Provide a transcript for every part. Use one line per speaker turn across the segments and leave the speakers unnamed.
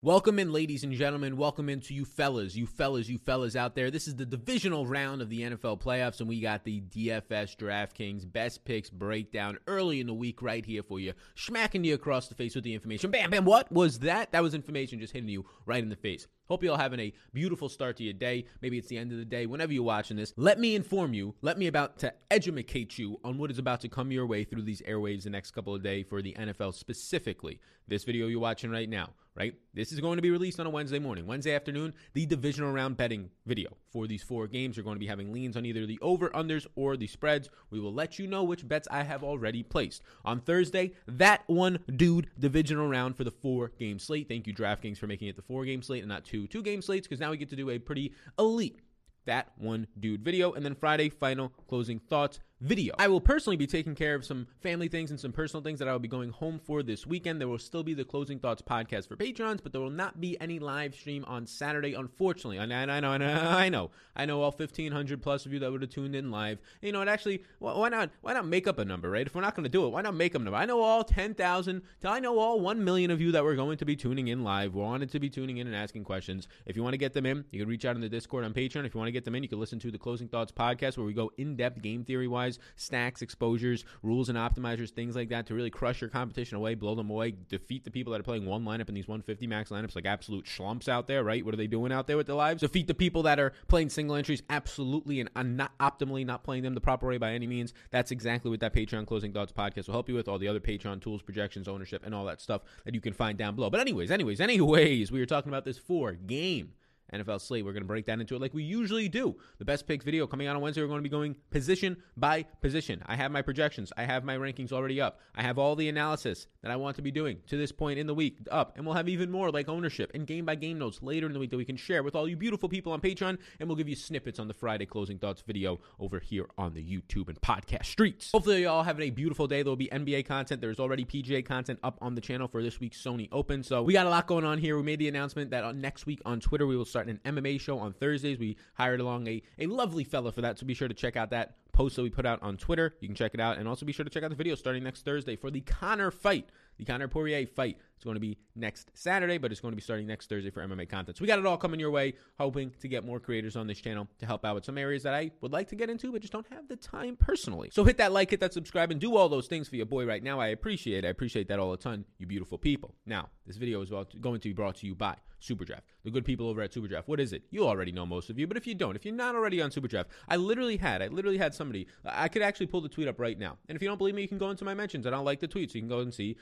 Welcome in, ladies and gentlemen. Welcome in to you fellas, you fellas, you fellas out there. This is the divisional round of the NFL playoffs, and we got the DFS DraftKings best picks breakdown early in the week right here for you, smacking you across the face with the information. Bam, bam, what was that? That was information just hitting you right in the face. Hope you all having a beautiful start to your day. Maybe it's the end of the day. Whenever you're watching this, let me inform you. Let me about to educate you on what is about to come your way through these airwaves the next couple of days for the NFL specifically. This video you're watching right now, right? This is going to be released on a Wednesday morning, Wednesday afternoon. The divisional round betting video for these four games. You're going to be having leans on either the over unders or the spreads. We will let you know which bets I have already placed on Thursday. That one dude divisional round for the four game slate. Thank you DraftKings for making it the four game slate and not two two game slates because now we get to do a pretty elite that one dude video. And then Friday, final closing thoughts video. I will personally be taking care of some family things and some personal things that I will be going home for this weekend. There will still be the Closing Thoughts podcast for Patrons, but there will not be any live stream on Saturday, unfortunately. And I, know, I know, I know, I know all 1,500 plus of you that would have tuned in live. You know, it actually, why not, why not make up a number, right? If we're not going to do it, why not make up a number? I know all 10,000, I know all 1 million of you that were going to be tuning in live, wanted to be tuning in and asking questions. If you want to get them in, you can reach out in the Discord on Patreon. If you want to get them in, you can listen to the Closing Thoughts podcast where we go in depth game theory wise stacks, exposures, rules and optimizers, things like that to really crush your competition away, blow them away, defeat the people that are playing one lineup in these 150 max lineups like absolute schlumps out there, right? What are they doing out there with their lives? Defeat the people that are playing single entries absolutely and not optimally, not playing them the proper way by any means. That's exactly what that Patreon Closing Thoughts podcast will help you with. All the other Patreon tools, projections, ownership, and all that stuff that you can find down below. But anyways, anyways, anyways, we were talking about this four game NFL slate. We're going to break that into it like we usually do. The best pick video coming out on Wednesday. We're going to be going position by position. I have my projections. I have my rankings already up. I have all the analysis that I want to be doing to this point in the week up. And we'll have even more like ownership and game by game notes later in the week that we can share with all you beautiful people on Patreon. And we'll give you snippets on the Friday closing thoughts video over here on the YouTube and podcast streets. Hopefully, you all having a beautiful day. There will be NBA content. There's already PGA content up on the channel for this week's Sony Open. So we got a lot going on here. We made the announcement that uh, next week on Twitter, we will start start an MMA show on Thursdays. We hired along a, a lovely fella for that, so be sure to check out that post that we put out on Twitter. You can check it out, and also be sure to check out the video starting next Thursday for the Conor fight, the Conor Poirier fight. is going to be next Saturday, but it's going to be starting next Thursday for MMA content. So we got it all coming your way, hoping to get more creators on this channel to help out with some areas that I would like to get into, but just don't have the time personally. So hit that like, hit that subscribe, and do all those things for your boy right now. I appreciate it. I appreciate that all a ton, you beautiful people. Now, this video is going to be brought to you by Superdraft, the good people over at Superdraft. What is it? You already know most of you, but if you don't, if you're not already on Superdraft, I literally had, I literally had somebody, I could actually pull the tweet up right now. And if you don't believe me, you can go into my mentions. I don't like the tweet, so you can go and see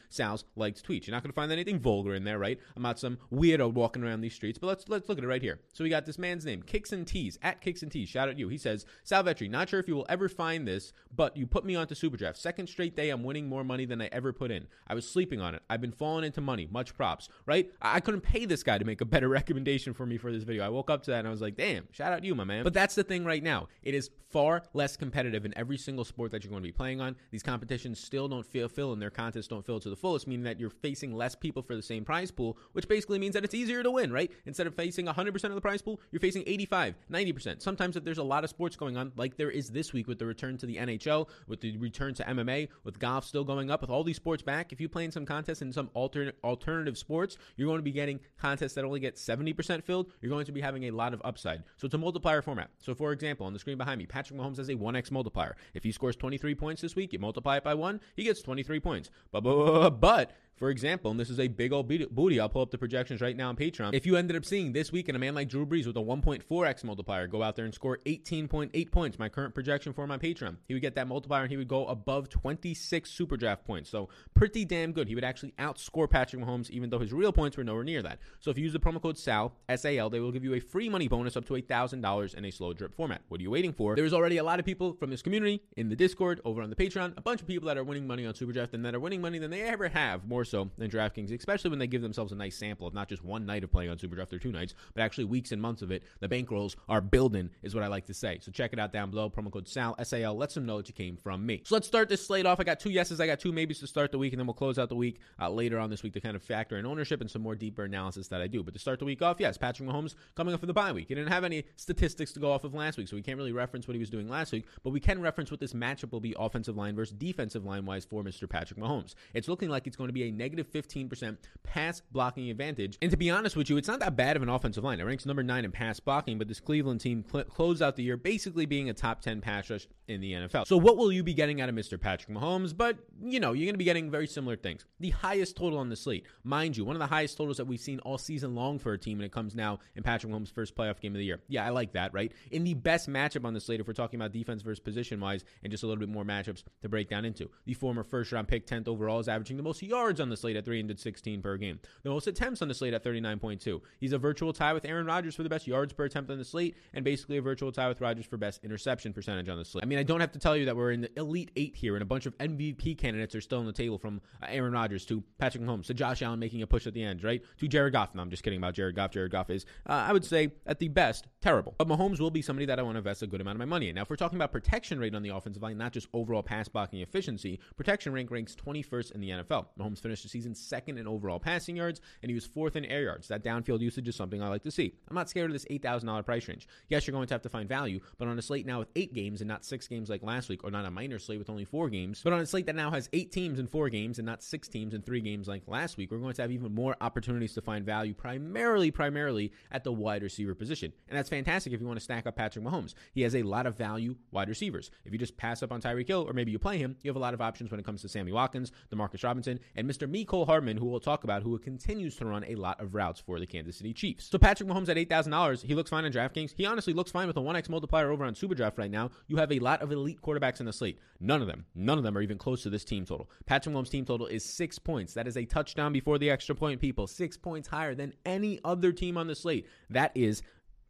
Liked tweets. You're not going to find anything vulgar in there, right? I'm not some weirdo walking around these streets, but let's let's look at it right here. So we got this man's name, Kicks and Tees, at Kicks and Tees. Shout out to you. He says, Sal Vetri, not sure if you will ever find this, but you put me onto Superdraft. Second straight day, I'm winning more money than I ever put in. I was sleeping on it. I've been falling into money. Much props, right? I, I couldn't pay this guy to make a better recommendation for me for this video. I woke up to that and I was like, damn, shout out to you, my man. But that's the thing right now. It is far less competitive in every single sport that you're going to be playing on. These competitions still don't feel fill and their contests don't fill to the fullest, meaning that you're facing less people for the same prize pool, which basically means that it's easier to win, right? Instead of facing 100% of the prize pool, you're facing 85, 90%. Sometimes if there's a lot of sports going on, like there is this week with the return to the NHL, with the return to MMA, with golf still going up, with all these sports back, if you play in some contests in some alternate alternative sports, you're going to be getting contests that only get 70% filled. You're going to be having a lot of upside. So it's a multiplier format. So for example, on the screen behind me, Patrick Mahomes has a 1x multiplier. If he scores 23 points this week, you multiply it by 1, he gets 23 points. But for example, and this is a big old booty, I'll pull up the projections right now on Patreon. If you ended up seeing this week and a man like Drew Brees with a 1.4x multiplier go out there and score 18.8 points, my current projection for my Patreon, he would get that multiplier and he would go above 26 super draft points. So pretty damn good. He would actually outscore Patrick Mahomes, even though his real points were nowhere near that. So if you use the promo code SAL, S-A-L, they will give you a free money bonus up to $1,000 in a slow drip format. What are you waiting for? There's already a lot of people from this community in the Discord, over on the Patreon, a bunch of people that are winning money on Super Draft and that are winning money than they ever have, more so than DraftKings especially when they give themselves a nice sample of not just one night of playing on Superdraft or two nights, but actually weeks and months of it. The bankrolls are building, is what I like to say. So check it out down below. Promo code SAL, S-A-L. Let them know that you came from me. So let's start this slate off. I got two yeses, I got two maybes to start the week, and then we'll close out the week uh, later on this week to kind of factor in ownership and some more deeper analysis that I do. But to start the week off, yes, Patrick Mahomes coming off of the bye week. He didn't have any statistics to go off of last week, so we can't really reference what he was doing last week, but we can reference what this matchup will be offensive line versus defensive line wise for Mr. Patrick Mahomes. It's looking like it's going to be a negative 15% pass blocking advantage. And to be honest with you, it's not that bad of an offensive line. It ranks number nine in pass blocking, but this Cleveland team cl- closed out the year basically being a top 10 pass rush in the NFL. So what will you be getting out of Mr. Patrick Mahomes? But, you know, you're going to be getting very similar things. The highest total on the slate, mind you, one of the highest totals that we've seen all season long for a team, and it comes now in Patrick Mahomes' first playoff game of the year. Yeah, I like that, right? In the best matchup on the slate, if we're talking about defense versus position wise, and just a little bit more matchups to break down into. The former first round pick, 10th overall, is averaging the most yards on the slate at 316 per game, the most attempts on the slate at 39.2. He's a virtual tie with Aaron Rodgers for the best yards per attempt on the slate, and basically a virtual tie with Rodgers for best interception percentage on the slate. I mean, I don't have to tell you that we're in the elite eight here, and a bunch of MVP candidates are still on the table from uh, Aaron Rodgers to Patrick Mahomes to Josh Allen making a push at the end, right? To Jared Goff. No, I'm just kidding about Jared Goff. Jared Goff is, uh, I would say, at the best, terrible. But Mahomes will be somebody that I want to invest a good amount of my money in. Now, if we're talking about protection rate on the offensive line, not just overall pass blocking efficiency, protection rank ranks 21st in the NFL. Mahomes finished the season second in overall passing yards, and he was fourth in air yards. That downfield usage is something I like to see. I'm not scared of this $8,000 price range. Yes, you're going to have to find value, but on a slate now with eight games and not six games like last week, or not a minor slate with only four games, but on a slate that now has eight teams in four games and not six teams in three games like last week, we're going to have even more opportunities to find value, primarily, primarily at the wide receiver position. And that's fantastic if you want to stack up Patrick Mahomes. He has a lot of value wide receivers. If you just pass up on Tyreek Hill, or maybe you play him, you have a lot of options when it comes to Sammy Watkins, Demarcus Robinson, and Mr. Mecole Hardman, who we'll talk about, who continues to run a lot of routes for the Kansas City Chiefs. So Patrick Mahomes at $8,000, he looks fine on DraftKings. He honestly looks fine with a 1x multiplier over on SuperDraft right now. You have a lot of elite quarterbacks in the slate. None of them, none of them are even close to this team total. Patrick Mahomes' team total is six points. That is a touchdown before the extra point, people. Six points higher than any other team on the slate. That is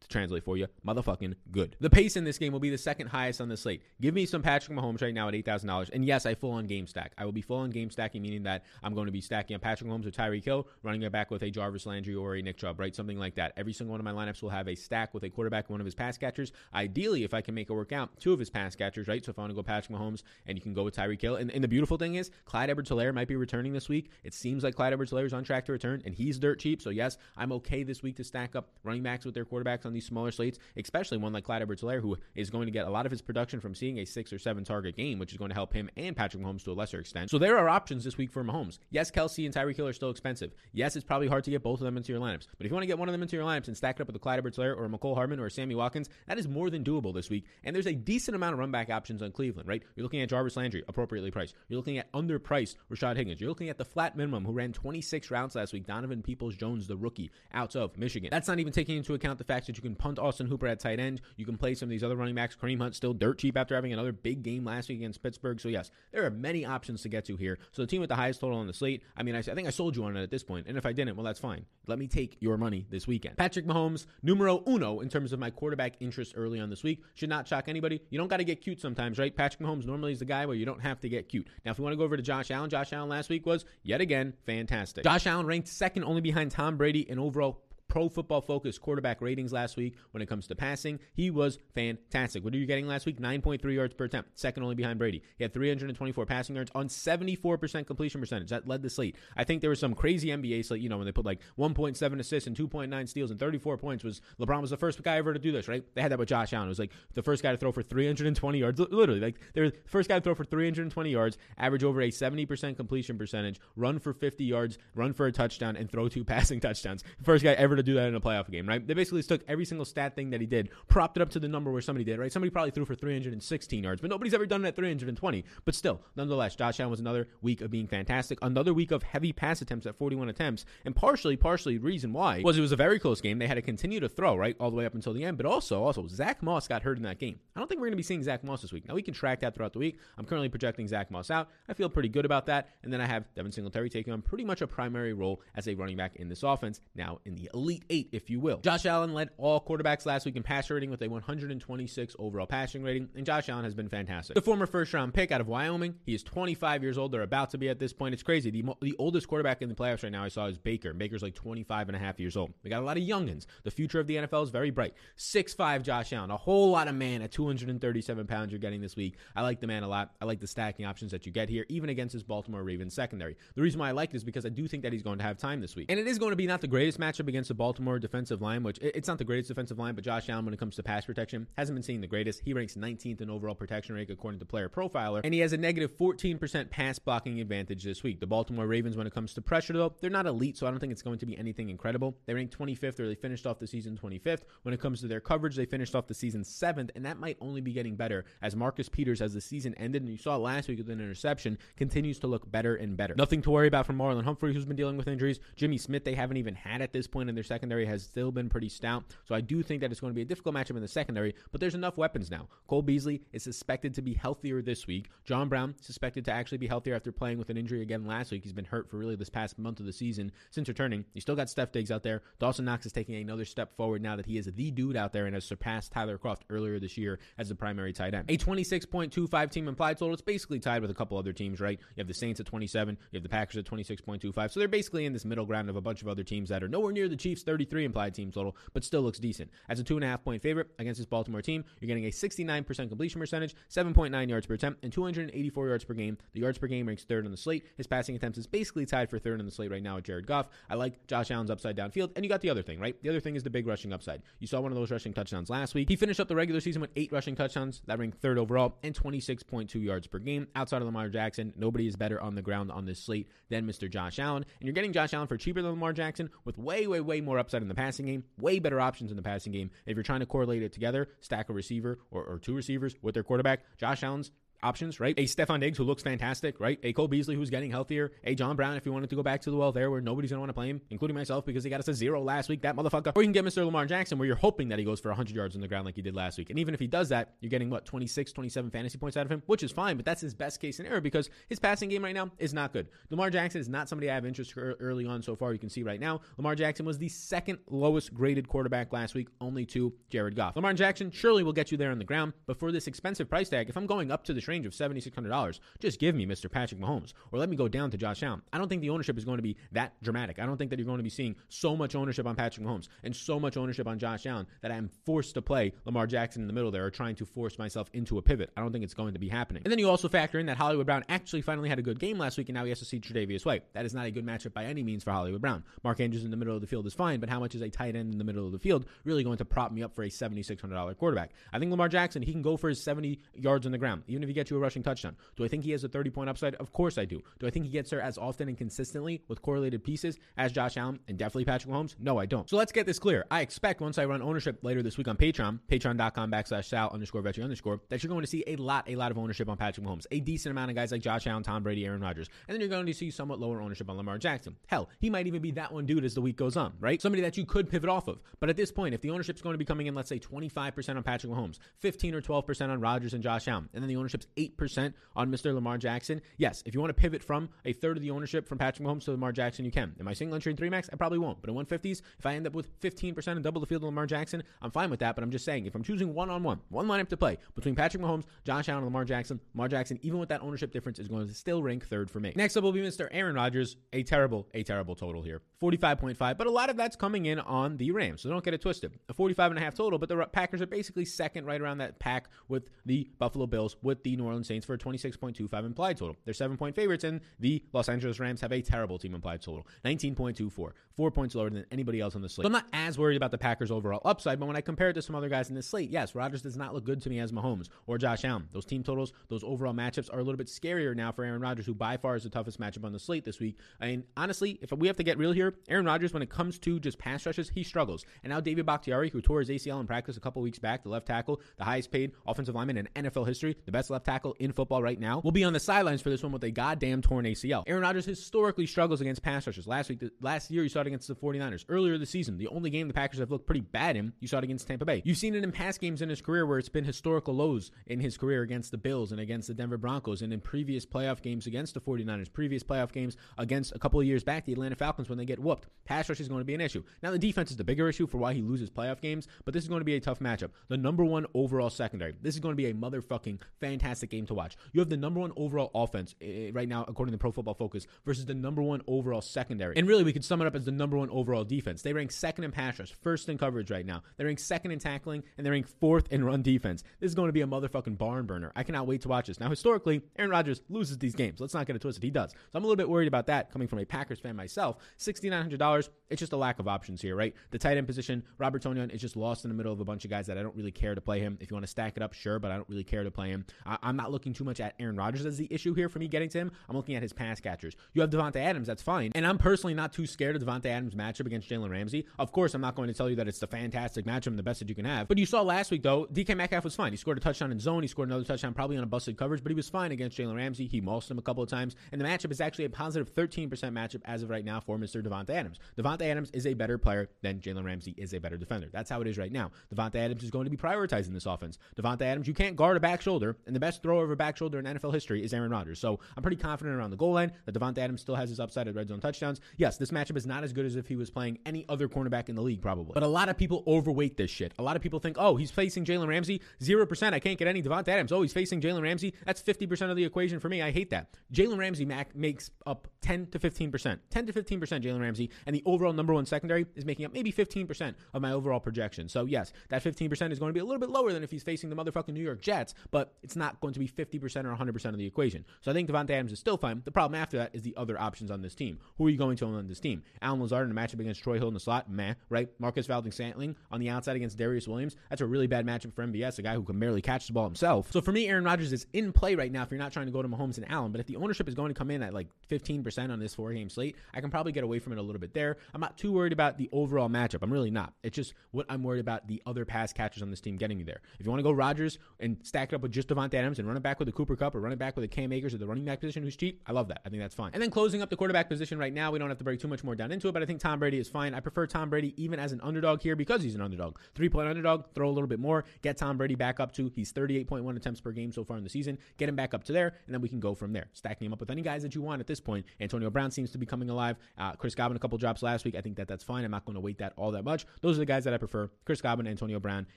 to translate for you, motherfucking good. The pace in this game will be the second highest on the slate. Give me some Patrick Mahomes right now at $8,000. And yes, I full on game stack. I will be full on game stacking, meaning that I'm going to be stacking on Patrick Mahomes or Tyreek Hill, running it back with a Jarvis Landry or a Nick Chubb, right? Something like that. Every single one of my lineups will have a stack with a quarterback, and one of his pass catchers. Ideally, if I can make it work out, two of his pass catchers, right? So if I want to go Patrick Mahomes and you can go with Tyreek Hill. And, and the beautiful thing is, Clyde Edwards Helaire might be returning this week. It seems like Clyde Edwards Helaire is on track to return, and he's dirt cheap. So yes, I'm okay this week to stack up running backs with their quarterbacks on these smaller slates especially one like Clyde Edwards Helaire, who is going to get a lot of his production from seeing a six or seven target game, which is going to help him and Patrick Mahomes to a lesser extent. So there are options this week for Mahomes. Yes, Kelce and Tyreek Hill are still expensive. Yes, it's probably hard to get both of them into your lineups. But if you want to get one of them into your lineups and stack it up with a Clyde Edwards Helaire or a Mecole Hardman or a Sammy Watkins, that is more than doable this week. And there's a decent amount of run back options on Cleveland, right? You're looking at Jarvis Landry, appropriately priced. You're looking at underpriced Rashard Higgins. You're looking at the flat minimum, who ran 26 rounds last week, Donovan Peoples Jones, the rookie, out of Michigan. That's not even taking into account the fact that you can punt Austin Hooper at tight end. You can play some of these other running backs. Kareem Hunt still dirt cheap after having another big game last week against Pittsburgh. So yes, there are many options to get to here. So the team with the highest total on the slate, I mean, I, I think I sold you on it at this point. and if I didn't, well, that's fine. Let me take your money this weekend. Patrick Mahomes, numero uno in terms of my quarterback interest early on this week, should not shock anybody. You don't got to get cute sometimes, right? Patrick Mahomes normally is the guy where you don't have to get cute. Now, if we want to go over to Josh Allen, Josh Allen last week was yet again fantastic. Josh Allen ranked second only behind Tom Brady in overall Pro Football Focus quarterback ratings last week when it comes to passing. He was fantastic. What are you getting last week? 9.3 yards per attempt, second only behind Brady. He had 324 passing yards on 74% completion percentage. That led the slate. I think there was some crazy NBA slate, you know, when they put like 1.7 assists and 2.9 steals and 34 points was LeBron was the first guy ever to do this, right? They had that with Josh Allen. It was like the first guy to throw for 320 yards, literally. Like they're the first guy to throw for 320 yards, average over a 70% completion percentage, run for 50 yards, run for a touchdown, and throw two passing touchdowns. First guy ever to do that in a playoff game, right? They basically took every single stat thing that he did, propped it up to the number where somebody did, right? Somebody probably threw for 316 yards, but nobody's ever done it at 320. But still, nonetheless, Josh Allen was another week of being fantastic. Another week of heavy pass attempts at 41 attempts. And partially, partially, reason why was it was a very close game. They had to continue to throw, right? All the way up until the end. But also, also, Zach Moss got hurt in that game. I don't think we're going to be seeing Zach Moss this week. Now, we can track that throughout the week. I'm currently projecting Zach Moss out. I feel pretty good about that. And then I have Devin Singletary taking on pretty much a primary role as a running back in this offense, now in the Elite Eight, if you will. Josh Allen led all quarterbacks last week in passer rating with a 126 overall passing rating, and Josh Allen has been fantastic. The former first round pick out of Wyoming, he is 25 years old. They're about to be at this point. It's crazy. The, the oldest quarterback in the playoffs right now I saw is Baker. Baker's like 25 and a half years old. We got a lot of youngins. The future of the NFL is very bright. 6'5 Josh Allen, a whole lot of man at 237 pounds you're getting this week. I like the man a lot. I like the stacking options that you get here, even against his Baltimore Ravens secondary. The reason why I like it is because I do think that he's going to have time this week. And it is going to be not the greatest matchup against to Baltimore defensive line, which it's not the greatest defensive line, but Josh Allen, when it comes to pass protection, hasn't been seeing the greatest. He ranks 19th in overall protection rate according to Player Profiler, and he has a negative 14% pass blocking advantage this week. The Baltimore Ravens, when it comes to pressure, though, they're not elite, so I don't think it's going to be anything incredible. They rank 25th, or they finished off the season 25th. When it comes to their coverage, they finished off the season 7th, and that might only be getting better as Marcus Peters, as the season ended, and you saw last week with an interception, continues to look better and better. Nothing to worry about from Marlon Humphrey, who's been dealing with injuries. Jimmy Smith, they haven't even had at this point in their secondary has still been pretty stout. So I do think that it's going to be a difficult matchup in the secondary, but there's enough weapons now. Cole Beasley is suspected to be healthier this week. John Brown suspected to actually be healthier after playing with an injury again last week. He's been hurt for really this past month of the season since returning. You still got Steph Diggs out there. Dawson Knox is taking another step forward now that he is the dude out there and has surpassed Tyler Kroft earlier this year as the primary tight end. A 26.25 team implied total. It's basically tied with a couple other teams, right? You have the Saints at 27, you have the Packers at 26.25. So they're basically in this middle ground of a bunch of other teams that are nowhere near the Chiefs' 33 implied team total, but still looks decent. As a two and a half point favorite against this Baltimore team, you're getting a 69% completion percentage, 7.9 yards per attempt, and 284 yards per game. The yards per game ranks third on the slate. His passing attempts is basically tied for third on the slate right now with Jared Goff. I like Josh Allen's upside downfield, and you got the other thing, right? The other thing is the big rushing upside. You saw one of those rushing touchdowns last week. He finished up the regular season with eight rushing touchdowns, that ranked third overall, and 26.2 yards per game. Outside of Lamar Jackson, nobody is better on the ground on this slate than Mr. Josh Allen. And you're getting Josh Allen for cheaper than Lamar Jackson with way, way, way more upside in the passing game, way better options in the passing game. If you're trying to correlate it together, stack a receiver or, or two receivers with their quarterback, Josh Allen's options, right? A Stefon Diggs who looks fantastic, right? A Cole Beasley who's getting healthier. A John Brown if you wanted to go back to the well there where nobody's going to want to play him, including myself because he got us a zero last week, that motherfucker. Or you can get Mr. Lamar Jackson where you're hoping that he goes for 100 yards on the ground like he did last week. And even if he does that, you're getting what, 26, 27 fantasy points out of him, which is fine, but that's his best case scenario because his passing game right now is not good. Lamar Jackson is not somebody I have interest early on so far. You can see right now, Lamar Jackson was the second lowest graded quarterback last week, only to Jared Goff. Lamar Jackson surely will get you there on the ground, but for this expensive price tag, if I'm going up to this range of $7,600, just give me Mr. Patrick Mahomes or let me go down to Josh Allen. I don't think the ownership is going to be that dramatic. I don't think that you're going to be seeing so much ownership on Patrick Mahomes and so much ownership on Josh Allen that I'm forced to play Lamar Jackson in the middle there or trying to force myself into a pivot. I don't think it's going to be happening. And then you also factor in that Hollywood Brown actually finally had a good game last week and now he has to see Tre'Davious White. That is not a good matchup by any means for Hollywood Brown. Mark Andrews in the middle of the field is fine, but how much is a tight end in the middle of the field really going to prop me up for a $7,600 quarterback? I think Lamar Jackson, he can go for his 70 yards on the ground, even if he gets you a rushing touchdown. Do I think he has a 30 point upside? Of course I do. Do I think he gets there as often and consistently with correlated pieces as Josh Allen and definitely Patrick Mahomes? No, I don't. So let's get this clear. I expect once I run ownership later this week on Patreon, patreon.com backslash sal underscore vetri underscore, that you're going to see a lot, a lot of ownership on Patrick Mahomes, a decent amount of guys like Josh Allen, Tom Brady, Aaron Rodgers. And then you're going to see somewhat lower ownership on Lamar Jackson. Hell, he might even be that one dude as the week goes on, right? Somebody that you could pivot off of. But at this point, if the ownership's going to be coming in, let's say 25% on Patrick Mahomes, 15 or 12% on Rodgers and Josh Allen, and then the ownership's 8% on Mr. Lamar Jackson, yes, if you want to pivot from a third of the ownership from Patrick Mahomes to Lamar Jackson, you can. Am I single entry in three max? I probably won't. But in 150s, if I end up with 15% and double the field of Lamar Jackson, I'm fine with that. But I'm just saying, if I'm choosing one on one, one lineup to play between Patrick Mahomes, Josh Allen, and Lamar Jackson, Lamar Jackson, even with that ownership difference, is going to still rank third for me. Next up will be Mr. Aaron Rodgers. A terrible, a terrible total here. 45.5, but a lot of that's coming in on the Rams. So don't get it twisted. A 45 and a half total, but the Packers are basically second right around that pack with the Buffalo Bills, with the New Orleans Saints for a 26.25 implied total. They're seven point favorites, and the Los Angeles Rams have a terrible team implied total 19.24, four points lower than anybody else on the slate. So I'm not as worried about the Packers' overall upside, but when I compare it to some other guys in this slate, yes, Rodgers does not look good to me as Mahomes or Josh Allen. Those team totals, those overall matchups are a little bit scarier now for Aaron Rodgers, who by far is the toughest matchup on the slate this week. I mean, honestly, if we have to get real here, Aaron Rodgers, when it comes to just pass rushes, he struggles. And now David Bakhtiari, who tore his ACL in practice a couple weeks back, the left tackle, the highest paid offensive lineman in NFL history, the best left tackle in football right now, will be on the sidelines for this one with a goddamn torn ACL. Aaron Rodgers historically struggles against pass rushes. Last week, last year, you saw it against the 49ers. Earlier this season, the only game the Packers have looked pretty bad in, you saw it against Tampa Bay. You've seen it in past games in his career where it's been historical lows in his career against the Bills and against the Denver Broncos and in previous playoff games against the 49ers, previous playoff games against a couple of years back, the Atlanta Falcons when they get whooped. Pass rush is going to be an issue. Now, the defense is the bigger issue for why he loses playoff games, but this is going to be a tough matchup. The number one overall secondary. This is going to be a motherfucking fantastic fantastic game to watch. You have the number one overall offense eh, right now, according to Pro Football Focus, versus the number one overall secondary. And really, we could sum it up as the number one overall defense. They rank second in pass rush, first in coverage right now. They rank second in tackling, and they rank fourth in run defense. This is going to be a motherfucking barn burner. I cannot wait to watch this. Now, historically, Aaron Rodgers loses these games. Let's not get it twisted. He does. So I'm a little bit worried about that coming from a Packers fan myself. $6,900, it's just a lack of options here, right? The tight end position, Robert Tonyan is just lost in the middle of a bunch of guys that I don't really care to play him. If you want to stack it up, sure, but I don't really care to play him. I- am not looking too much at Aaron Rodgers as the issue here for me getting to him. I'm looking at his pass catchers. You have Davante Adams, that's fine. And I'm personally not too scared of Davante Adams' matchup against Jalen Ramsey. Of course, I'm not going to tell you that it's the fantastic matchup and the best that you can have. But you saw last week, though, DK Metcalf was fine. He scored a touchdown in zone. He scored another touchdown probably on a busted coverage, but he was fine against Jalen Ramsey. He mauled him a couple of times. And the matchup is actually a positive 13% matchup as of right now for Mr. Davante Adams. Davante Adams is a better player than Jalen Ramsey is a better defender. That's how it is right now. Davante Adams is going to be prioritizing this offense. Davante Adams, you can't guard a back shoulder, and the best of a back shoulder in NFL history is Aaron Rodgers. So I'm pretty confident around the goal line that Davante Adams still has his upside at red zone touchdowns. Yes, this matchup is not as good as if he was playing any other cornerback in the league, probably. But a lot of people overweight this shit. A lot of people think, oh, he's facing Jalen Ramsey, 0%. I can't get any Davante Adams. Oh, he's facing Jalen Ramsey. That's 50% of the equation for me. I hate that. Jalen Ramsey Mac makes up 10 to 15%. 10 to 15% Jalen Ramsey, and the overall number one secondary is making up maybe 15% of my overall projection. So, yes, that 15% is going to be a little bit lower than if he's facing the motherfucking New York Jets, but it's not going to be 50% or 100% of the equation. So, I think Davante Adams is still fine. The problem after that is the other options on this team. Who are you going to on this team? Allen Lazard in a matchup against Troy Hill in the slot, meh, right? Marquez Valdes-Scantling on the outside against Darious Williams. That's a really bad matchup for MVS, a guy who can barely catch the ball himself. So, for me, Aaron Rodgers is in play right now if you're not trying to go to Mahomes and Allen. But if the ownership is going to come in at like 15% on this four game slate, I can probably get away from it a little bit there. I'm not too worried about the overall matchup. I'm really not. It's just what I'm worried about the other pass catchers on this team getting me there. If you want to go Rodgers and stack it up with just Davante Adams and run it back with a Cooper Kupp or run it back with a Cam Akers at the running back position who's cheap, I love that. I think that's fine. And then closing up the quarterback position right now, we don't have to break too much more down into it, but I think Tom Brady is fine. I prefer Tom Brady even as an underdog here because he's an underdog. Three point underdog, throw a little bit more, get Tom Brady back up to he's 38.1 attempts per game so far in the season, get him back up to there, and then we can go from there. Stacking him up with any guys that you want at this point. Antonio Brown seems to be coming alive. Uh, Chris Godwin, a couple drops last week. I think that that's fine. I'm not going to wait that all that much. Those are the guys that I prefer Chris Godwin, Antonio Brown.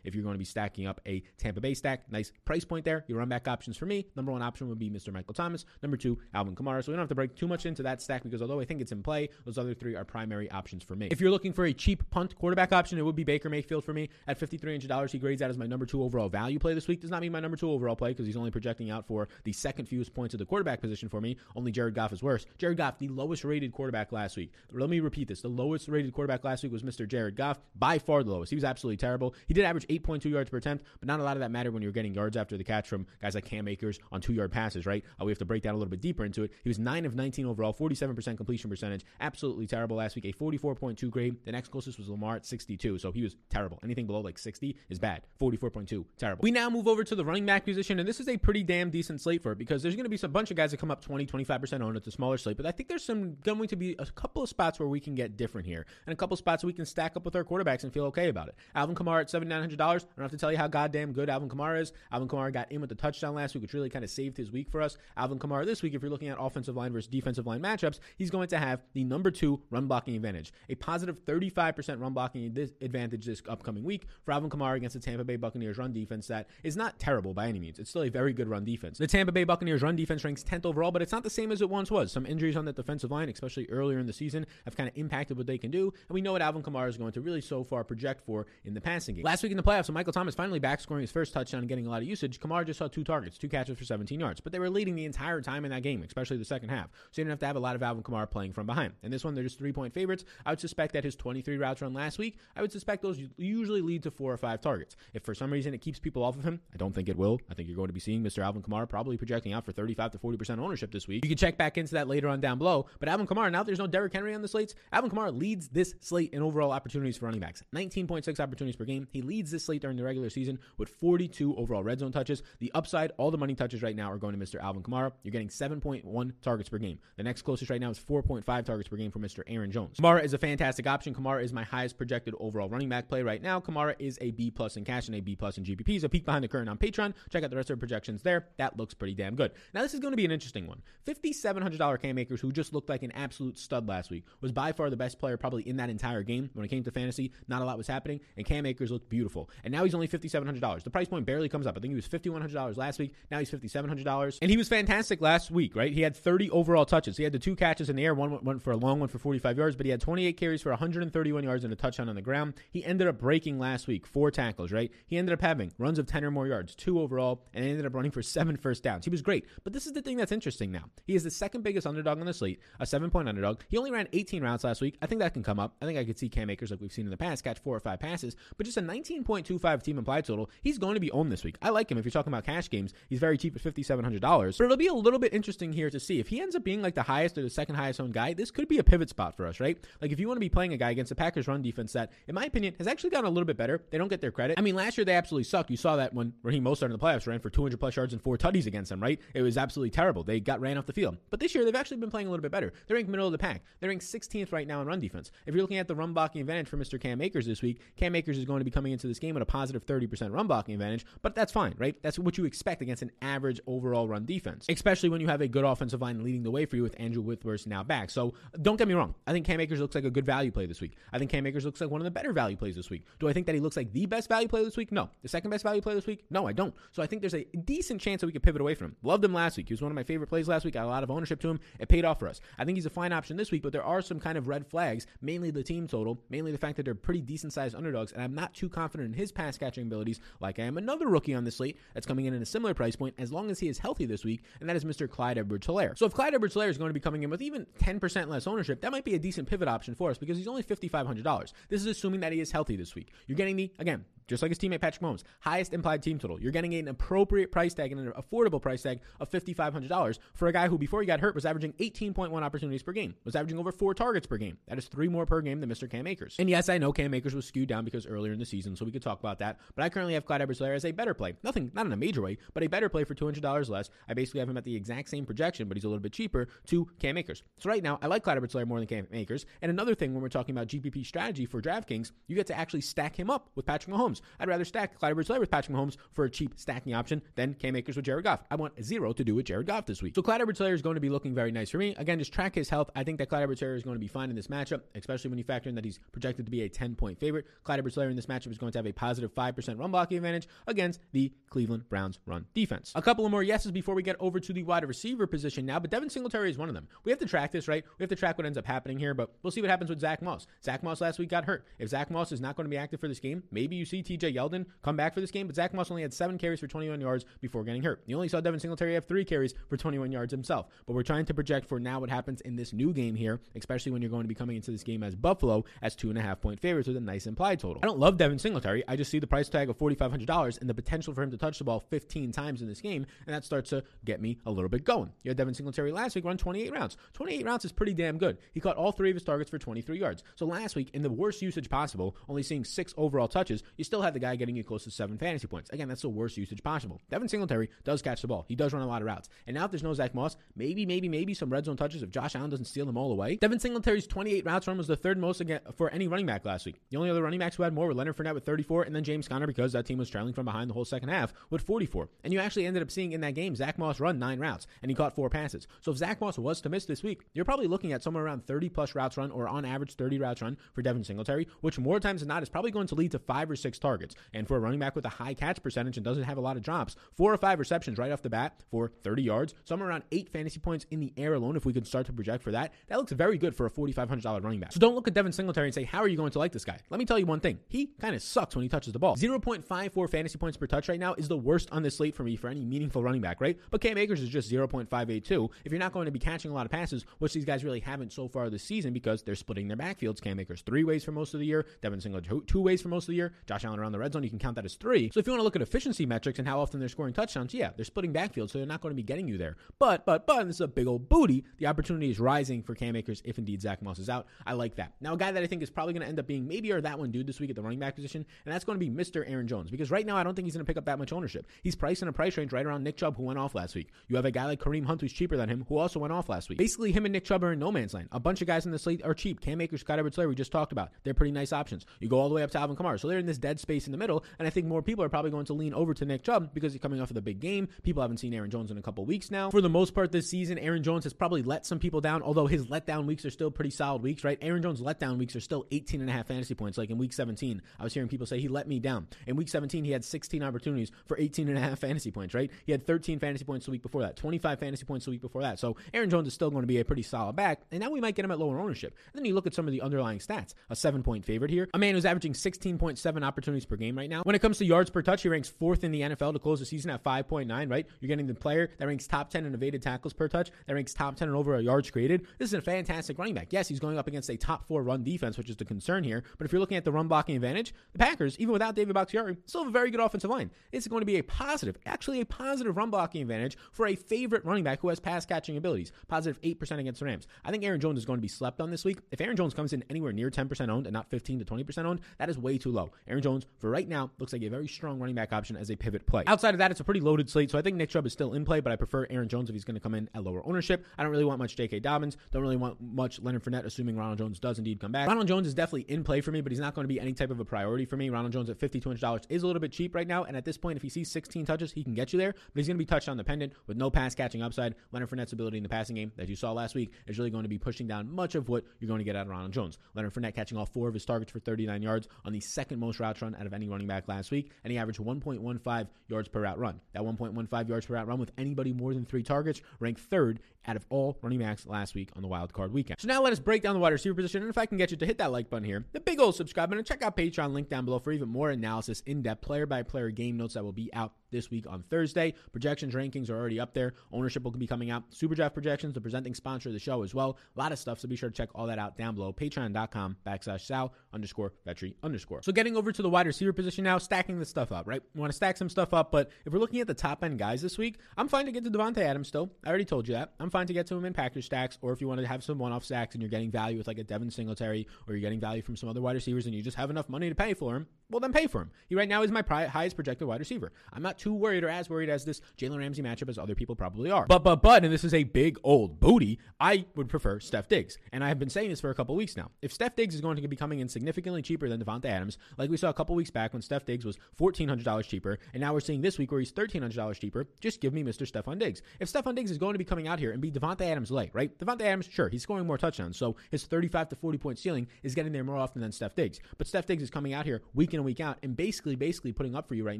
If you're going to be stacking up a Tampa Bay stack, nice price point there. Your run back options for me. Number one option would be Mr. Michael Thomas. Number two, Alvin Kamara. So we don't have to break too much into that stack because although I think it's in play, those other three are primary options for me. If you're looking for a cheap punt quarterback option, it would be Baker Mayfield for me at $5,300. He grades out as my number two overall value play this week. Does not mean my number two overall play because he's only projecting out for the second fewest points of the quarterback position for me. Only Jared Goff is worse. Jared Goff, the lowest rated quarterback last week. Let me repeat this. The lowest rated quarterback last week was Mr. Jared Goff, by far the lowest. He was absolutely terrible. He did average 8.2 yards per attempt, but not a lot of that mattered when you're getting yards after the catch from guys like Cam Akers on two yard passes, right? Uh, we have to break down a little bit deeper into it. He was 9 of 19 overall, 47% completion percentage. Absolutely terrible last week. A 44.2 grade. The next closest was Lamar at 62, so he was terrible. Anything below like 60 is bad. 44.2, terrible. We now move over to the running back position, and this is a pretty damn decent slate for it because there's going to be some bunch of guys that come up 20, 25% on it. A smaller slate, but I think there's some going to be a couple of spots where we can get different here, and a couple spots we can stack up with our quarterbacks and feel okay about it. Alvin Kamara at $7,900. I don't have to tell you how goddamn good Alvin Kamara is. Alvin Kamara got in with the touchdown last week, which really kind of saved his week for us. Alvin Kamara this week, if you're looking at offensive line versus defensive line matchups, he's going to have the number two run blocking advantage, a positive 35% run blocking advantage this upcoming week for Alvin Kamara against the Tampa Bay Buccaneers run defense that is not terrible by any means. It's still a very good run defense. The Tampa Bay Buccaneers run defense ranks 10th overall, but it's not the same as it once was. Some injuries on that defensive line, especially earlier in the season, have kind of impacted what they can do, and we know what Alvin Kamara is going to really so far project for in the passing game. Last week in the playoffs, so Michael Thomas finally back scoring his first touchdown and getting a lot of usage. Kamara just saw two targets, two catches for 17 yards, but they were leading the entire time in that game, especially the second half. So you didn't have to have a lot of Alvin Kamara playing from behind. And this one, they're just three point favorites. I would suspect that his 23 routes run last week, I would suspect those usually lead to four or five targets. If for some reason it keeps people off of him, I don't think it will. I think you're going to be seeing Mr. Alvin Kamara probably projecting out for 35 to 40% ownership this week. You can check back into that later on down below. But Alvin Kamara, now there's no Derrick Henry on the slates. Alvin Kamara leads this slate in overall opportunities for running backs. 19.6 opportunities per game. He leads this slate during the regular season with 42 overall red zone touches. The upside, all the money touches right now are going to Mr. Alvin Kamara. You're getting 7.1 targets per game. The next closest right now is 4.5 targets per game for Mr. Aaron Jones. Kamara is a fantastic option. Kamara is my highest projected overall running back play right now. Kamara is a B plus in cash and a B plus in GPPs. A peek behind the curtain on Patreon. Check out the rest of the projections there. That looks pretty damn good. Now this is going to be an interesting one. $5,700 Cam Akers, who just looked like an absolute stud last week, was by far the best player probably in that entire game. When it came to fantasy, not a lot was happening, and Cam Akers looked beautiful. And now he's only $5,700. The price point barely comes up. I think he was $5,100 last last week. Now he's $5,700. And he was fantastic last week, right? He had 30 overall touches. He had the two catches in the air, one went for a long one for 45 yards, but he had 28 carries for 131 yards and a touchdown on the ground. He ended up breaking last week, four tackles, right? He ended up having runs of 10 or more yards, two overall, and ended up running for seven first downs. He was great. But this is the thing that's interesting now. He is the second biggest underdog on the slate, a seven point underdog. He only ran 18 routes last week. I think that can come up. I think I could see Cam Akers, like we've seen in the past, catch four or five passes, but just a 19.25 team implied total. He's going to be owned this week. I like him. If you're talking about cash games, he's very cheap at $5,700. But it'll be a little bit interesting here to see if he ends up being like the highest or the second highest owned guy. This could be a pivot spot for us, right? Like if you want to be playing a guy against the Packers run defense that, in my opinion, has actually gotten a little bit better. They don't get their credit. I mean, last year they absolutely sucked. You saw that when Raheem Mostert in the playoffs ran for 200 plus yards and four tutties against them, right? It was absolutely terrible. They got ran off the field. But this year they've actually been playing a little bit better. They're ranked middle of the pack. They're ranked 16th right now in run defense. If you're looking at the run blocking advantage for Mr. Cam Akers this week, Cam Akers is going to be coming into this game with a positive 30% run blocking advantage, but that's fine, right? That's what you expect against an average overall run defense, especially when you have a good offensive line leading the way for you with Andrew Whitworth now back. So don't get me wrong. I think Cam Akers looks like a good value play this week. I think Cam Akers looks like one of the better value plays this week. Do I think that he looks like the best value play this week? No. The second best value play this week? No, I don't. So I think there's a decent chance that we could pivot away from him. Loved him last week. He was one of my favorite plays last week. Got a lot of ownership to him. It paid off for us. I think he's a fine option this week, but there are some kind of red flags, mainly the team total, mainly the fact that they're pretty decent sized underdogs, and I'm not too confident in his pass catching abilities like I am another rookie on this slate that's coming in a similar price point as long as he is healthy this week, and that is Mr. Clyde Edwards Helaire. So if Clyde Edwards Helaire is going to be coming in with even 10% less ownership, that might be a decent pivot option for us because he's only $5,500. This is assuming that he is healthy this week. You're getting the, again, just like his teammate Patrick Mahomes, highest implied team total. You're getting an appropriate price tag and an affordable price tag of $5,500 for a guy who, before he got hurt, was averaging 18.1 opportunities per game, was averaging over four targets per game. That is three more per game than Mr. Cam Akers. And yes, I know Cam Akers was skewed down because earlier in the season, so we could talk about that. But I currently have Clyde Edwards as a better play. Nothing, not in a major way, but a better play for $200 less. I basically have him at the exact same projection, but he's a little bit cheaper to Cam Akers. So right now, I like Clyde Edwards more than Cam Akers. And another thing, when we're talking about GPP strategy for DraftKings, you get to actually stack him up with Patrick Mahomes. I'd rather stack Clyde Edwards with Patrick Mahomes for a cheap stacking option than Cam Akers with Jared Goff. I want zero to do with Jared Goff this week. So Clyde Edwards is going to be looking very nice for me. Again, just track his health. I think that Clyde Edwards is going to be fine in this matchup, especially when you factor in that he's projected to be a 10 point favorite. Clyde Edwards in this matchup is going to have a positive 5% run blocking advantage against the Cleveland Browns run defense. A couple of more yeses before we get over to the wide receiver position now, but Devin Singletary is one of them. We have to track this, right? We have to track what ends up happening here, but we'll see what happens with Zach Moss. Zach Moss last week got hurt. If Zach Moss is not going to be active for this game, maybe you see TJ Yeldon come back for this game, but Zach Moss only had seven carries for 21 yards before getting hurt. You only saw Devin Singletary have three carries for 21 yards himself. But we're trying to project for now what happens in this new game here, especially when you're going to be coming into this game as Buffalo as two and a half point favorites with a nice implied total. I don't love Devin Singletary. I just see the price tag of $4,500 and the potential for him to touch the ball 15 times in this game, and that starts to get me a little bit going. You had Devin Singletary last week run 28 rounds. 28 rounds is pretty damn good. He caught all three of his targets for 23 yards. So last week, in the worst usage possible, only seeing six overall touches, you still had the guy getting you close to seven fantasy points. Again, that's the worst usage possible. Devin Singletary does catch the ball. He does run a lot of routes. And now if there's no Zach Moss, maybe, maybe, maybe some red zone touches if Josh Allen doesn't steal them all away. Devin Singletary's 28 routes run was the third most again for any running back last week. The only other running backs who had more were Leonard Fournette with 34 and then James Conner because that team was trailing from behind the whole second half with 44. And you actually ended up seeing in that game Zach Moss run nine routes and he caught four passes. So if Zach Moss was to miss this week, you're probably looking at somewhere around 30 plus routes run or on average 30 routes run for Devin Singletary, which more times than not is probably going to lead to five or six targets. And for a running back with a high catch percentage and doesn't have a lot of drops, four or five receptions right off the bat for 30 yards, somewhere around eight fantasy points in the air alone. If we could start to project for that, that looks very good for a $4,500 running back. So don't look at Devin Singletary and say, how are you going to like this guy? Let me tell you one thing. He kind of sucks when he touches the ball. 0.54 fantasy points per touch right now is the worst on this slate for me for any meaningful running back, right? But Cam Akers is just 0.582. If you're not going to be catching a lot of passes, which these guys really haven't so far this season because they're splitting their backfields. Cam Akers three ways for most of the year, Devin Singletary two ways for most of the year, Josh Allen around the red zone, you can count that as three. So if you want to look at efficiency metrics and how often they're scoring touchdowns, yeah, they're splitting backfield, so they're not going to be getting you there. But, but, but, this is a big old booty. The opportunity is rising for Cam Akers if indeed Zach Moss is out. I like that. Now, a guy that I think is probably going to end up being maybe or that one dude this week at the running back position, and that's going to be Mr. Aaron Jones because right now I don't think he's going to pick up that much ownership. He's priced in a price range right around Nick Chubb, who went off last week. You have a guy like Kareem Hunt who's cheaper than him, who also went off last week. Basically, him and Nick Chubb are in no man's land. A bunch of guys in the slate are cheap. Cam Akers, Scott Edwards, we just talked about. They're pretty nice options. You go all the way up to Alvin Kamara. So they're in this dead dead space in the middle. And I think more people are probably going to lean over to Nick Chubb because he's coming off of the big game. People haven't seen Aaron Jones in a couple weeks now. For the most part this season, Aaron Jones has probably let some people down, although his letdown weeks are still pretty solid weeks, right? Aaron Jones' letdown weeks are still 18 and a half fantasy points. Like in week 17, I was hearing people say he let me down. In week 17, he had 16 opportunities for 18 and a half fantasy points, right? He had 13 fantasy points the week before that, 25 fantasy points the week before that. So Aaron Jones is still going to be a pretty solid back. And now we might get him at lower ownership. And then you look at some of the underlying stats. A seven point favorite here. A man who's averaging 16.7 opportunities per game right now. When it comes to yards per touch, he ranks fourth in the NFL to close the season at 5.9, right? You're getting the player that ranks top 10 in evaded tackles per touch, that ranks top 10 in over yards created. This is a fantastic running back. Yes, he's going up against a top four run defense, which is the concern here. But if you're looking at the run blocking advantage, the Packers, even without David Bakhtiari, still have a very good offensive line. It's going to be a positive, actually a positive run blocking advantage for a favorite running back who has pass catching abilities. Positive 8% against the Rams. I think Aaron Jones is going to be slept on this week. If Aaron Jones comes in anywhere near 10% owned and not 15 to 20% owned, that is way too low. Aaron Jones, for right now, looks like a very strong running back option as a pivot play. Outside of that, it's a pretty loaded slate, so I think Nick Chubb is still in play, but I prefer Aaron Jones if he's going to come in at lower ownership. I don't really want much J.K. Dobbins. Don't really want much Leonard Fournette, assuming Ronald Jones does indeed come back. Ronald Jones is definitely in play for me, but he's not going to be any type of a priority for me. Ronald Jones at $5,200 is a little bit cheap right now, and at this point, if he sees 16 touches, he can get you there, but he's going to be touchdown dependent with no pass catching upside. Leonard Fournette's ability in the passing game that you saw last week is really going to be pushing down much of what you're going to get out of Ronald Jones. Leonard Fournette catching all four of his targets for 39 yards on the second most routes run out of any running back last week, and he averaged 1.15 yards per route run. That 1.15 yards per route run with anybody more than three targets ranked third out of all running backs last week on the wild card weekend. So now let us break down the wide receiver position, and if I can get you to hit that like button here, the big old subscribe button, and check out Patreon link down below for even more analysis, in-depth player-by-player game notes that will be out this week on Thursday. Projections rankings are already up there. Ownership will be coming out. Super Draft projections, the presenting sponsor of the show as well. A lot of stuff, so be sure to check all that out down below. Patreon.com backslash Sal underscore Vetri underscore. So getting over to the wide receiver position now, stacking this stuff up, right? We want to stack some stuff up, but if we're looking at the top end guys this week, I'm fine to get to Davante Adams still. I already told you that. I'm fine to get to him in Packers stacks, or if you want to have some one off stacks and you're getting value with like a Devin Singletary, or you're getting value from some other wide receivers and you just have enough money to pay for him, well then pay for him. He right now is my pri- highest projected wide receiver. I'm not too worried or as worried as this Jalen Ramsey matchup as other people probably are. But but but, and this is a big old booty. I would prefer Steph Diggs, and I have been saying this for a couple weeks now. If Steph Diggs is going to be coming in significantly cheaper than Davante Adams, like we saw a couple weeks back when Steph Diggs was fourteen hundred dollars cheaper, and now we're seeing this week where he's thirteen hundred dollars cheaper, just give me Mr. Stefon Diggs. If Stefon Diggs is going to be coming out here and be Davante Adams late, right? Davante Adams, sure, he's scoring more touchdowns, so his thirty-five to forty point ceiling is getting there more often than Steph Diggs. But Steph Diggs is coming out here week in and week out, and basically basically putting up for you right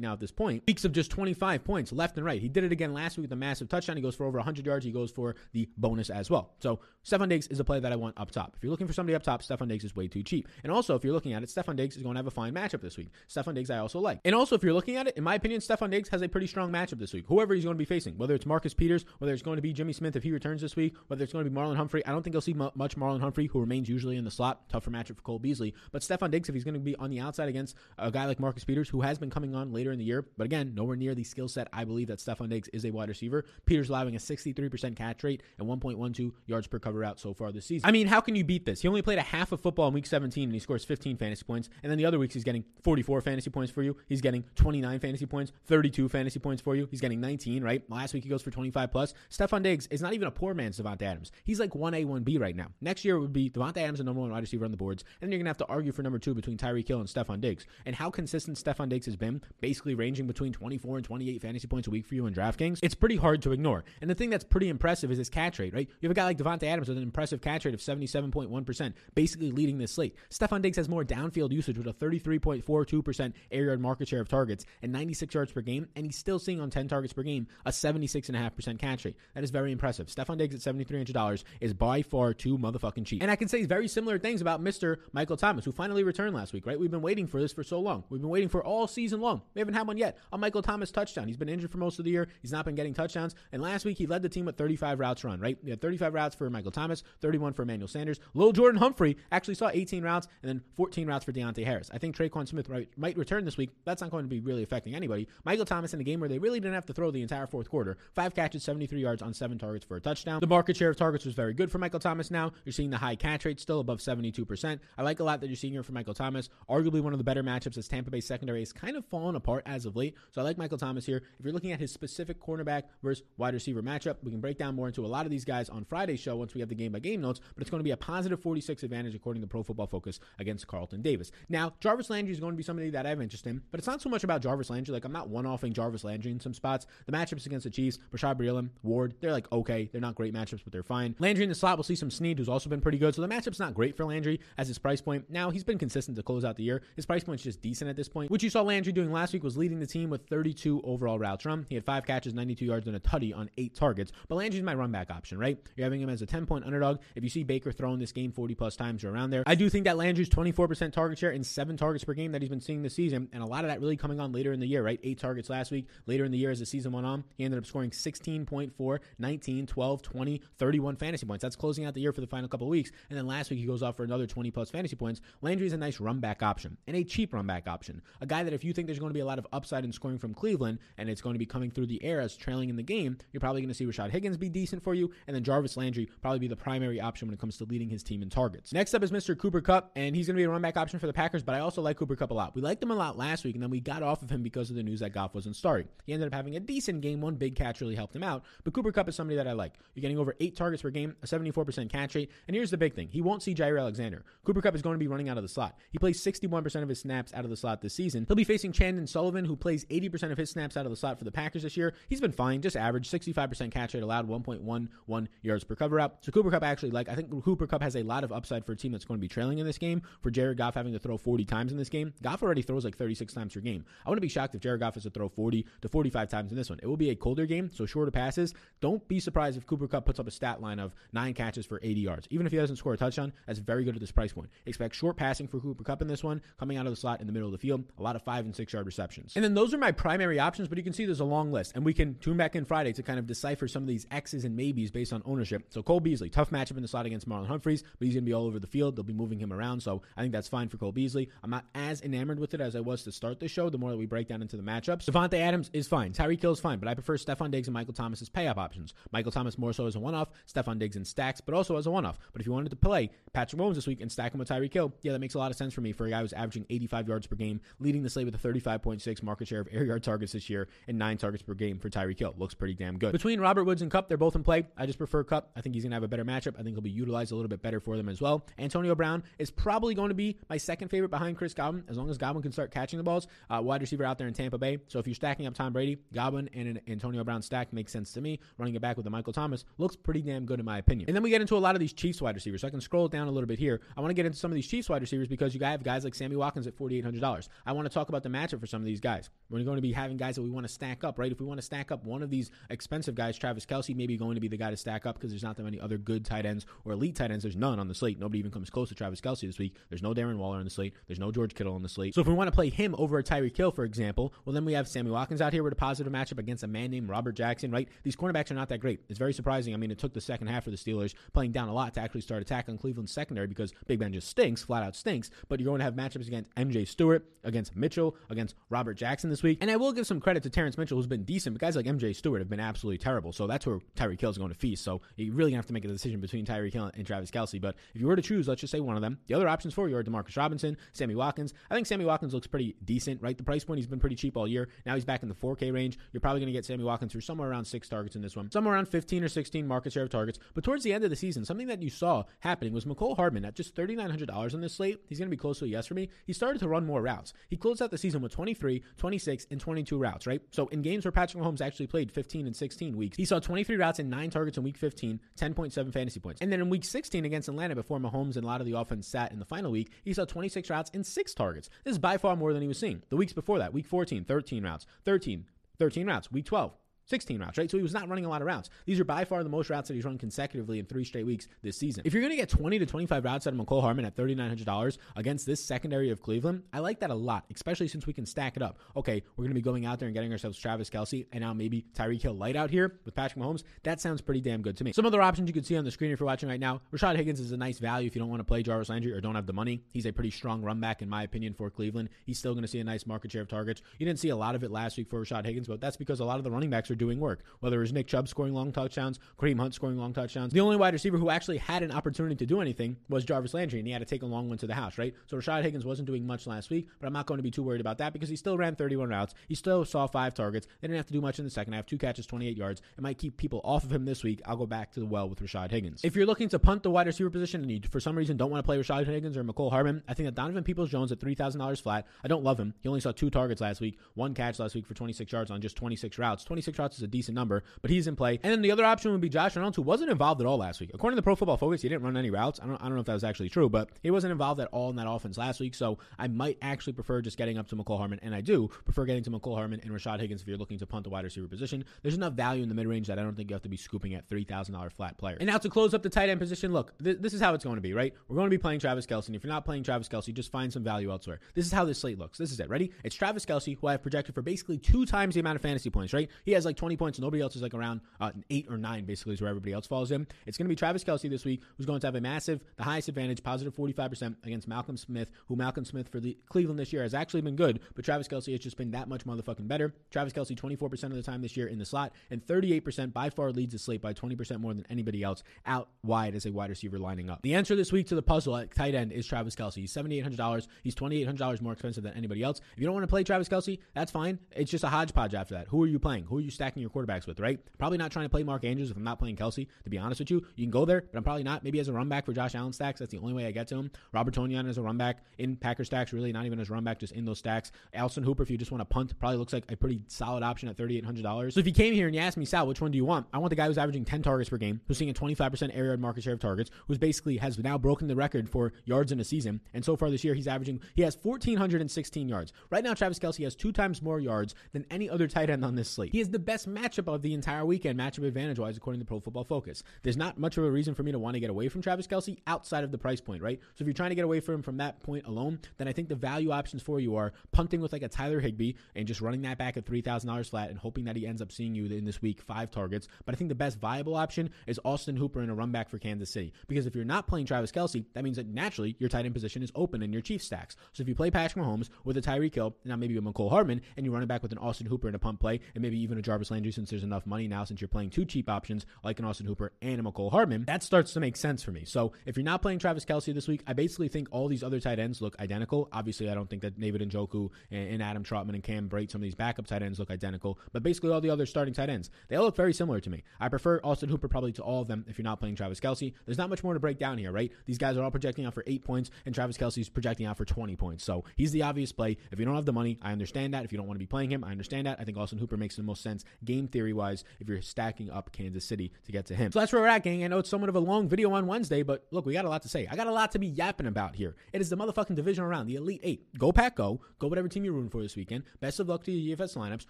now at this point weeks of just twenty five points left and right. He did it again last week with a massive touchdown. He goes for over 100 yards. He goes for the bonus as well. So Stefon Diggs is a play that I want up top. If you're looking for somebody up top, Stefon Diggs is way too cheap. And also, if you're looking at it, Stefon Diggs is going to have a fine matchup this week. Stefon Diggs I also like. And also, if you're looking at it, in my opinion, Stefon Diggs has a pretty strong matchup this week. Whoever he's going to be facing, whether it's Marcus Peters, whether it's going to be Jimmy Smith if he returns this week, whether it's going to be Marlon Humphrey. I don't think you'll see much Marlon Humphrey, who remains usually in the slot. Tougher matchup for Cole Beasley. But Stefon Diggs, if he's going to be on the outside against a guy like Marcus Peters, who has been coming on later in the year, but again, nowhere near the skill set I believe that Stefon Diggs is a wide receiver. Peters allowing a 63% catch rate and 1.12 yards per cover out so far this season. I mean, how can you beat this? He only played a half of football in week 17 and he scores 15 fantasy points. And then the other weeks he's getting 44 fantasy points for you. He's getting 29 fantasy points, 32 fantasy points for you. He's getting 19, right? Last week he goes for 25 plus. Stefon Diggs is not even a poor man's Davante Adams. He's like 1A, 1B right now. Next year it would be Davante Adams, the number one wide receiver on the boards. And then you're going to have to argue for number two between Tyreek Hill and Stefon Diggs. And how consistent Stefon Diggs has been, basically ranging between 24 and 28 fantasy points a week for you in DraftKings, it's pretty hard to ignore. And the thing that's pretty impressive is his catch rate, right? You have a guy like Davante Adams with an impressive catch rate of 77.1%, basically leading this slate. Stefon Diggs has more downfield usage with a 33.42% air yard market share of targets and 96 yards per game, and he's still seeing on 10 targets per game a 76.5% catch rate. That is very impressive. Stefon Diggs at $7,300 is by far too motherfucking cheap. And I can say very similar things about Mr. Michael Thomas, who finally returned last week, right? We've been waiting for this for so long. We've been waiting for all season long. We haven't had one yet. A Michael Thomas touchdown. He's been injured for most of the year. He's not been getting touchdowns. And last week he led the team with 35 routes run, right? We had 35 routes for Michael Thomas, 31 for Emmanuel Sanders. Lil Jordan Humphrey actually saw 18 routes and then 14 routes for Deonte Harris. I think Tre'Quan Smith might return this week. That's not going to be really affecting anybody. Michael Thomas in a game where they really didn't have to throw the entire fourth quarter. Five catches, 73 yards on seven targets for a touchdown. The market share of targets was very good for Michael Thomas now. You're seeing the high catch rate still above 72%. I like a lot that you're seeing here for Michael Thomas. Arguably one of the better matchups matchups as Tampa Bay secondary has kind of fallen apart as of late. So I like Michael Thomas here. If you're looking at his specific cornerback versus wide receiver matchup, we can break down more into a lot of these guys on Friday's show once we have the game by game notes, but it's going to be a positive 46 advantage according to Pro Football Focus against Carlton Davis. Now, Jarvis Landry is going to be somebody that I have interest in, but it's not so much about Jarvis Landry. Like, I'm not one offing Jarvis Landry in some spots. The matchups against the Chiefs, Bashaud Breeland, Ward, they're like okay. They're not great matchups, but they're fine. Landry in the slot, we'll see some Sneed, who's also been pretty good. So the matchup's not great for Landry as his price point. Now, he's been consistent to close out the year. His price point's just decent at this point. What you saw Landry doing last week was leading the team with 32 overall routes run. He had five catches, 92 yards, and a tutty on eight targets. But Landry's my run back option, right? You're having him as a 10 point underdog. If you see Baker throwing this game 40 plus times around there, I do think that Landry's 24% target share and seven targets per game that he's been seeing this season, and a lot of that really coming on later in the year, right? Eight targets last week. Later in the year, as the season went on, he ended up scoring 16.4, 19, 12, 20, 31 fantasy points. That's closing out the year for the final couple weeks. And then last week, he goes off for another 20 plus fantasy points. Landry is a nice run back option and a cheap run back option. A guy that if you think there's going to be a lot of upside in scoring from Cleveland and it's going to be coming through the air as trailing in the game, you're probably going to see Rashard Higgins be decent for you, and then Jarvis Landry probably be the primary option when it comes to leading his team in targets. Next up is Mr. Cooper Kupp, and he's going to be a run back option for the Packers, but I also like Cooper Kupp a lot. We liked him a lot last week, and then we got off of him because of the news that Goff wasn't starting. He ended up having a decent game. One big catch really helped him out, but Cooper Kupp is somebody that I like. You're getting over eight targets per game, a 74% catch rate, and here's the big thing: he won't see Jaire Alexander. Cooper Kupp is going to be running out of the slot. He plays 61% of his snaps out of the slot this season. He'll be facing Chandon Sullivan, who plays 80% of his snaps out of the slot for the Packers this year. He's been fine, just average, 65% catch rate allowed, 1.11 yards per cover out. So Cooper Kupp actually like. I think Cooper Kupp has a lot of upside for a team that's going to be trailing in this game. For Jared Goff having to throw 40 times in this game, Goff already throws like 36 times per game. I wouldn't be shocked if Jared Goff has to throw 40 to 45 times in this one. It will be a colder game, so shorter passes. Don't be surprised if Cooper Kupp puts up a stat line of nine catches for 80 yards. Even if he doesn't score a touchdown, that's very good at this price point. Expect short passing for Cooper Kupp in this one, coming out of the slot in the middle of the field. A lot of five and six yard receptions. And then those are my primary options, but you can see there's a long list, and we can tune back in Friday to kind of decipher some of these X's and maybes based on ownership. So Cole Beasley, tough matchup in the slot against Marlon Humphreys, but he's going to be all over the field. They'll be moving him around, so I think that's fine for Cole Beasley. I'm not as enamored with it as I was to start the show. The more that we break down into the matchups, Davante Adams is fine. Tyreek Hill is fine, but I prefer Stefon Diggs and Michael Thomas as pay up options. Michael Thomas more so as a one off, Stefon Diggs in stacks, but also as a one off. But if you wanted to play Patrick Mahomes this week and stack him with Tyreek Hill, yeah, that makes a lot of sense for me for a guy who's averaging 85 yards per game, leading the slate with a 35.6 market share of air yard targets this year and nine targets per game for Tyreek Hill. Looks pretty damn good. Between Robert Woods and Kupp, they're both in play. I just prefer Kupp. I think he's going to have a better matchup. I think he'll be utilized a little bit better for them as well. Antonio Brown is probably going to be my second favorite behind Chris Godwin, as long as Godwin can start catching the balls. Uh, wide receiver out there in Tampa Bay. So if you're stacking up Tom Brady, Godwin and an Antonio Brown stack makes sense to me. Running it back with the Michael Thomas looks pretty damn good in my opinion. And then we get into a lot of these Chiefs wide receivers. So I can scroll down a little bit here. I want to get into some of these Chiefs wide receivers because you guys have guys like Sammy Watkins at $4,800. I want to talk about the matchup for some of these guys. We're going to be having guys that we want to stack up, right? If we want to stack up one of these expensive guys, Travis Kelce maybe going to be the guy to stack up because there's not that many other good tight ends or elite tight ends. There's none on the slate. Nobody even comes close to Travis Kelce this week. There's no Darren Waller on the slate. There's no George Kittle on the slate. So if we want to play him over a Tyreek Hill, for example, well, then we have Sammy Watkins out here with a positive matchup against a man named Robert Jackson, right? These cornerbacks are not that great. It's very surprising. I mean, it took the second half for the Steelers playing down a lot to actually start attacking Cleveland's secondary because Big Ben just stinks, flat out stinks. But you're going to have matchups against MJ Stewart, against Mitchell, against Robert Jackson this week. And I will give some credit to Terrance Mitchell, who's been decent, but guys like MJ Stewart have been absolutely terrible. So that's where Tyreek Hill is going to feast. So you really have to make a decision between Tyreek Hill and Travis Kelce. But if you were to choose, let's just say one of them. The other options for you are Demarcus Robinson, Sammy Watkins. I think Sammy Watkins looks pretty decent, right? The price point, he's been pretty cheap all year. Now he's back in the 4K range. You're probably going to get Sammy Watkins for somewhere around six targets in this one, somewhere around 15 or 16 market share of targets. But towards the end of the season, something that you saw happening was Mecole Hardman at just $3,900 on this slate. He's going to be close to a yes for me. He started to run more routes. He closed out the season with 23, 26, and 22 routes, right? So in games where Patrick Mahomes actually played 15 and 16 weeks, he saw 23 routes and nine targets in week 15, 10.7 fantasy points. And then in week 16 against Atlanta, before Mahomes and a lot of the offense sat in the final week, he saw 26 routes and six targets. This is by far more than he was seeing. The weeks before that, week 14, 13 routes, 13, 13 routes, week 12, 16 routes, right? So he was not running a lot of routes. These are by far the most routes that he's run consecutively in three straight weeks this season. If you're going to get 20 to 25 routes out of Mecole Hardman at $3,900 against this secondary of Cleveland, I like that a lot, especially since we can stack it up. Okay, we're going to be going out there and getting ourselves Travis Kelce and now maybe Tyreek Hill light out here with Patrick Mahomes. That sounds pretty damn good to me. Some other options you can see on the screen if you're watching right now. Rashard Higgins is a nice value if you don't want to play Jarvis Landry or don't have the money. He's a pretty strong run back, in my opinion, for Cleveland. He's still going to see a nice market share of targets. You didn't see a lot of it last week for Rashard Higgins, but that's because a lot of the running backs are doing work. Whether it was Nick Chubb scoring long touchdowns, Kareem Hunt scoring long touchdowns. The only wide receiver who actually had an opportunity to do anything was Jarvis Landry, and he had to take a long one to the house, right? So Rashard Higgins wasn't doing much last week, but I'm not going to be too worried about that because he still ran 31 routes. He still saw five targets. They didn't have to do much in the second half. Two catches, 28 yards. It might keep people off of him this week. I'll go back to the well with Rashard Higgins. If you're looking to punt the wide receiver position and you, for some reason, don't want to play Rashard Higgins or Mecole Hardman, I think that Donovan Peoples Jones at $3,000 flat. I don't love him. He only saw two targets last week, one catch last week for 26 yards on just 26 routes. 26 routes is a decent number, but he's in play. And then the other option would be Josh Reynolds, who wasn't involved at all last week. According to Pro Football Focus, he didn't run any routes. I don't, I don't know if that was actually true, but he wasn't involved at all in that offense last week. So I might actually prefer just getting up to Mecole Hardman, and I do prefer getting to Mecole Hardman and Rashard Higgins if you're looking to punt the wide receiver position. There's enough value in the mid range that I don't think you have to be scooping at $3,000 flat player. And now to close up the tight end position, look, th- this is how it's going to be, right? We're going to be playing Travis Kelce. And if you're not playing Travis Kelce, just find some value elsewhere. This is how this slate looks. This is it. Ready? It's Travis Kelce, who I have projected for basically two times the amount of fantasy points, right? He has like 20 points, nobody else is like around uh, eight or nine, basically, is where everybody else falls in. It's going to be Travis Kelce this week, who's going to have a massive, the highest advantage, positive 45% against Malcolm Smith, who Malcolm Smith for the Cleveland this year has actually been good, but Travis Kelce has just been that much motherfucking better. Travis Kelce 24% of the time this year in the slot, and 38% by far leads the slate by 20% more than anybody else out wide as a wide receiver lining up. The answer this week to the puzzle at tight end is Travis Kelce. He's $7,800. He's $2,800 more expensive than anybody else. If you don't want to play Travis Kelce, that's fine. It's just a hodgepodge after that. Who are you playing? Who are you stacking your quarterbacks with, right? Probably not trying to play Mark Andrews if I'm not playing Kelce, to be honest with you. You can go there, but I'm probably not. Maybe as a run back for Josh Allen stacks. That's the only way I get to him. Robert Tonyan as a run back in Packer stacks, really not even as run back, just in those stacks. Austin Hooper, if you just want to punt, probably looks like a pretty solid option at $3,800. So if you came here and you asked me, Sal, which one do you want? I want the guy who's averaging 10 targets per game, who's seeing a 25% air yard market share of targets, who's basically has now broken the record for yards in a season. And so far this year, he's averaging, he has 1,416 yards. Right now, Travis Kelce has two times more yards than any other tight end on this slate. He is the best matchup of the entire weekend, matchup advantage wise, according to Pro Football Focus. There's not much of a reason for me to want to get away from Travis Kelce outside of the price point, right? So if you're trying to get away from him from that point alone, then I think the value options for you are punting with like a Tyler Higbee and just running that back at $3,000 flat and hoping that he ends up seeing you in this week five targets. But I think the best viable option is Austin Hooper in a run back for Kansas City. Because if you're not playing Travis Kelce, that means that naturally your tight end position is open in your Chiefs stacks. So if you play Patrick Mahomes with a Tyreek Hill, now maybe a Mecole Hardman, and you run it back with an Austin Hooper in a punt play, and maybe even a Jarvis Landry since there's enough money now since you're playing two cheap options like an Austin Hooper and a Mecole Hardman, that starts to make sense for me. So if you're not playing Travis Kelce this week, I basically think all these other tight ends look identical. Obviously, I don't think that David Njoku and, and Adam Trautman and Cam Brate, some of these backup tight ends look identical, but basically all the other starting tight ends, they all look very similar to me. I prefer Austin Hooper probably to all of them if you're not playing Travis Kelce. There's not much more to break down here, right? These guys are all projecting out for eight points, and Travis Kelce's projecting out for 20 points. So he's the obvious play. If you don't have the money, I understand that. If you don't want to be playing him, I understand that. I think Austin Hooper makes the most sense game theory wise if you're stacking up Kansas City to get to him. So that's where we're at, gang. I know it's somewhat of a long video on Wednesday, but look, we got a lot to say. I got a lot to be yapping about here. It is the motherfucking divisional round, the Elite Eight. Go Pack, go. Go whatever team you're rooting for this weekend. Best of luck to your DFS lineups.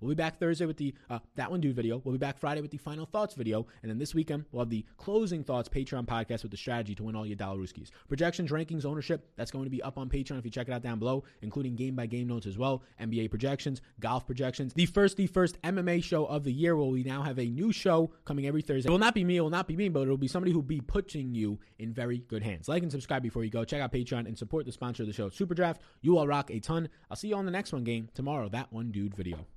We'll be back Thursday with the uh, That One Dude video. We'll be back Friday with the Final Thoughts video. And then this weekend, we'll have the Closing Thoughts Patreon podcast with the strategy to win all your dollar rooskies. Projections, rankings, ownership, that's going to be up on Patreon if you check it out down below, including game by game notes as well, NBA projections, golf projections. The first, the first MMA show of the year where we now have a new show coming every Thursday. It will not be me, it will not be me, but it will be somebody who will be putting you in very good hands. Like and subscribe before you go. Check out Patreon and support the sponsor of the show, Super Draft. You all rock a ton. I'll see you on the next one game tomorrow. That one dude video.